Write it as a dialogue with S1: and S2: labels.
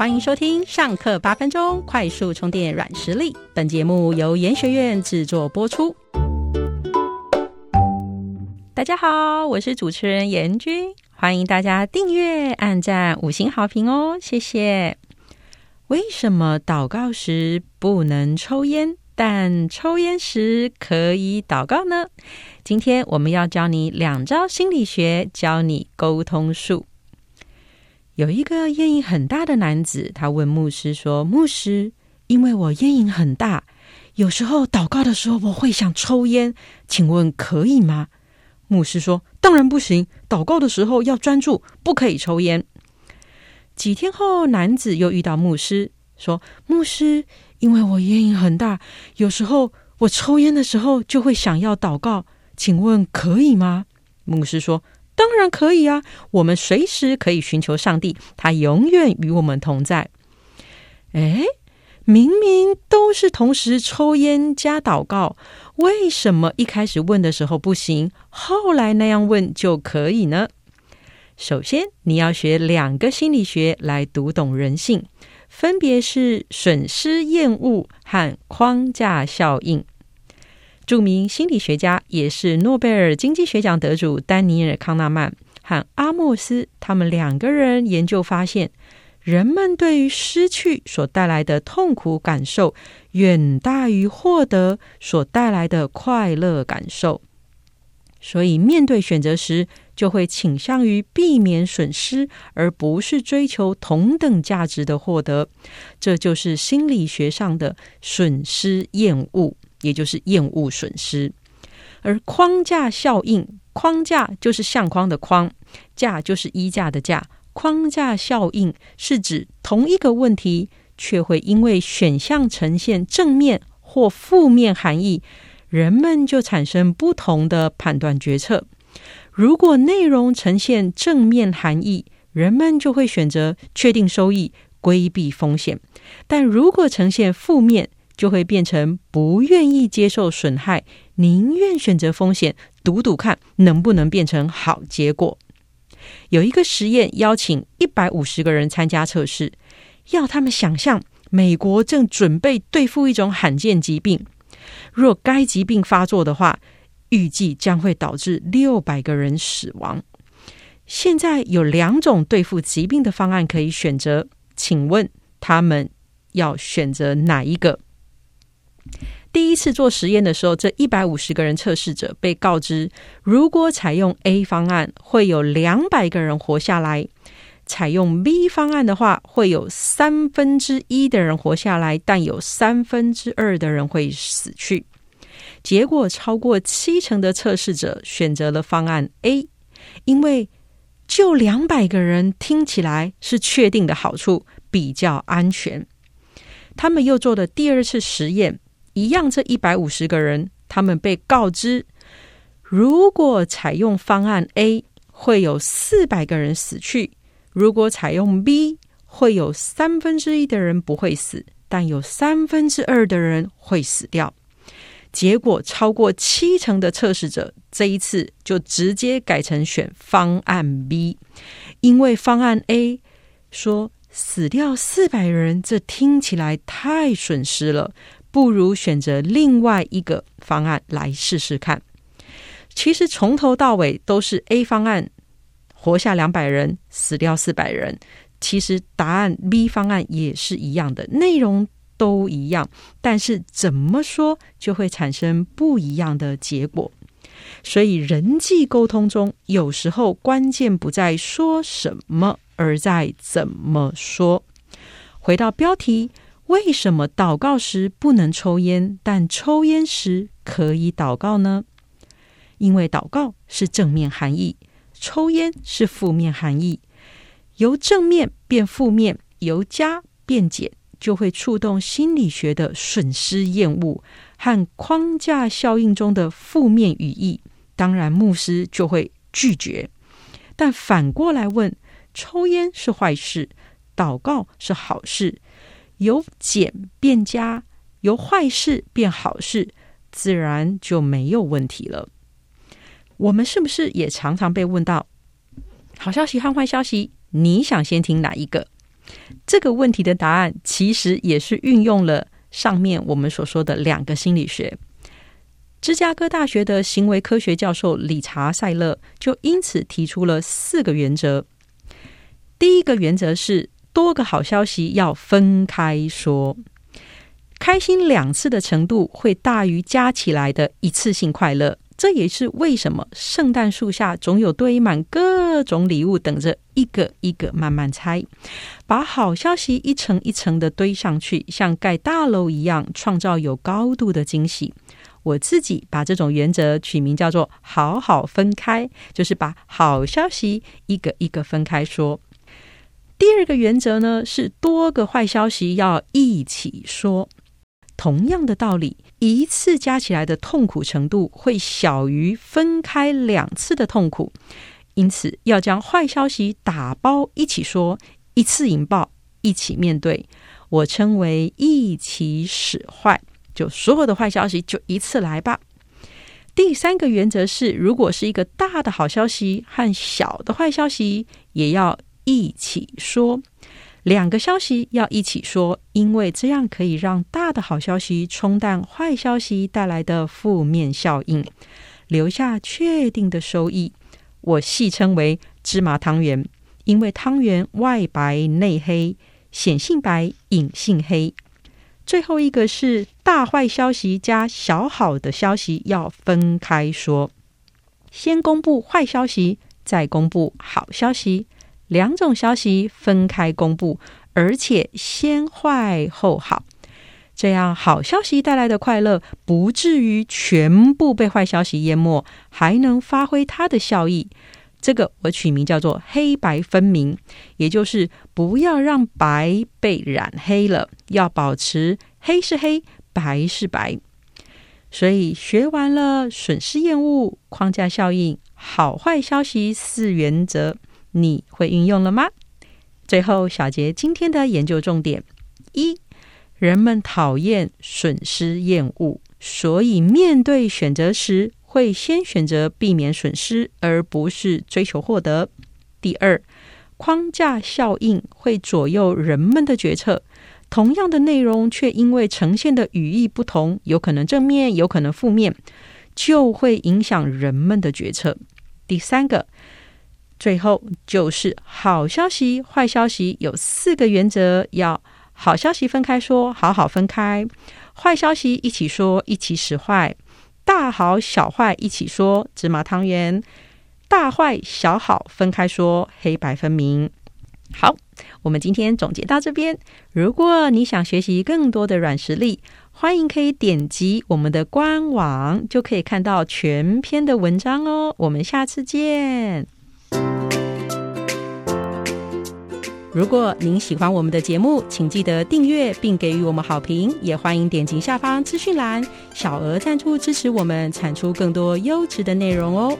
S1: 欢迎收听上课八分钟快速充电软实力。本节目由研学院制作播出。大家好，我是主持人严君，欢迎大家订阅、按赞、五星好评哦，谢谢。为什么祷告时不能抽烟，但抽烟时可以祷告呢？今天我们要教你两招心理学，教你沟通术。有一个烟瘾很大的男子，他问牧师说：“牧师，因为我烟瘾很大，有时候祷告的时候我会想抽烟，请问可以吗？”牧师说：“当然不行，祷告的时候要专注，不可以抽烟。”几天后，男子又遇到牧师，说：“牧师，因为我烟瘾很大，有时候我抽烟的时候就会想要祷告，请问可以吗？”牧师说。当然可以啊！我们随时可以寻求上帝，他永远与我们同在。哎，明明都是同时抽烟加祷告，为什么一开始问的时候不行，后来那样问就可以呢？首先，你要学两个心理学来读懂人性，分别是损失厌恶和框架效应。著名心理学家，也是诺贝尔经济学奖得主丹尼尔·康纳曼和阿莫斯，他们两个人研究发现，人们对于失去所带来的痛苦感受，远大于获得所带来的快乐感受。所以，面对选择时，就会倾向于避免损失，而不是追求同等价值的获得。这就是心理学上的损失厌恶。也就是厌恶损失，而框架效应，框架就是相框的框，架就是衣架的架。框架效应是指同一个问题，却会因为选项呈现正面或负面含义，人们就产生不同的判断决策。如果内容呈现正面含义，人们就会选择确定收益，规避风险；但如果呈现负面，就会变成不愿意接受损害，宁愿选择风险，赌赌看能不能变成好结果。有一个实验，邀请一百五十个人参加测试，要他们想象美国正准备对付一种罕见疾病，若该疾病发作的话，预计将会导致六百个人死亡。现在有两种对付疾病的方案可以选择，请问他们要选择哪一个？第一次做实验的时候，这一百五十个人测试者被告知，如果采用 A 方案，会有两百个人活下来；采用 B 方案的话，会有三分之一的人活下来，但有三分之二的人会死去。结果，超过七成的测试者选择了方案 A，因为就两百个人听起来是确定的好处，比较安全。他们又做了第二次实验。一样，这一百五十个人，他们被告知，如果采用方案 A，会有四百个人死去；如果采用 B，会有三分之一的人不会死，但有三分之二的人会死掉。结果，超过七成的测试者这一次就直接改成选方案 B，因为方案 A 说死掉四百人，这听起来太损失了。不如选择另外一个方案来试试看。其实从头到尾都是 A 方案，活下两百人，死掉四百人。其实答案 B 方案也是一样的，内容都一样，但是怎么说就会产生不一样的结果。所以人际沟通中，有时候关键不在说什么，而在怎么说。回到标题。为什么祷告时不能抽烟，但抽烟时可以祷告呢？因为祷告是正面含义，抽烟是负面含义。由正面变负面，由加变减，就会触动心理学的损失厌恶和框架效应中的负面语义。当然，牧师就会拒绝。但反过来问，抽烟是坏事，祷告是好事。由减变加，由坏事变好事，自然就没有问题了。我们是不是也常常被问到好消息和坏消息？你想先听哪一个？这个问题的答案其实也是运用了上面我们所说的两个心理学。芝加哥大学的行为科学教授理查·塞勒就因此提出了四个原则。第一个原则是多个好消息要分开说，开心两次的程度会大于加起来的一次性快乐。这也是为什么圣诞树下总有堆满各种礼物，等着一个一个慢慢拆，把好消息一层一层的堆上去，像盖大楼一样，创造有高度的惊喜。我自己把这种原则取名叫做“好好分开”，就是把好消息一个一个分开说。第二个原则呢，是多个坏消息要一起说。同样的道理，一次加起来的痛苦程度会小于分开两次的痛苦，因此要将坏消息打包一起说，一次引爆，一起面对。我称为一起使坏，就所有的坏消息就一次来吧。第三个原则是，如果是一个大的好消息和小的坏消息，也要一起说。两个消息要一起说，因为这样可以让大的好消息冲淡坏消息带来的负面效应，留下确定的收益。我戏称为芝麻汤圆，因为汤圆外白内黑，显性白，隐性黑。最后一个是大坏消息加小好的消息要分开说，先公布坏消息，再公布好消息。两种消息分开公布，而且先坏后好，这样好消息带来的快乐不至于全部被坏消息淹没，还能发挥它的效益。这个我取名叫做“黑白分明”，也就是不要让白被染黑了，要保持黑是黑，白是白。所以学完了损失厌恶框架效应、好坏消息四原则。你会运用了吗？最后，小杰今天的研究重点：一，人们讨厌损失厌恶，所以面对选择时会先选择避免损失，而不是追求获得。第二，框架效应会左右人们的决策，同样的内容却因为呈现的语义不同，有可能正面，有可能负面，就会影响人们的决策。第三个。最后就是好消息、坏消息有四个原则：要好消息分开说，好好分开；坏消息一起说，一起使坏；大好小坏一起说，芝麻汤圆；大坏小好分开说，黑白分明。好，我们今天总结到这边。如果你想学习更多的软实力，欢迎可以点击我们的官网，就可以看到全篇的文章哦。我们下次见。如果您喜欢我们的节目，请记得订阅并给予我们好评，也欢迎点击下方资讯栏小额赞助支持我们，产出更多优质的内容哦。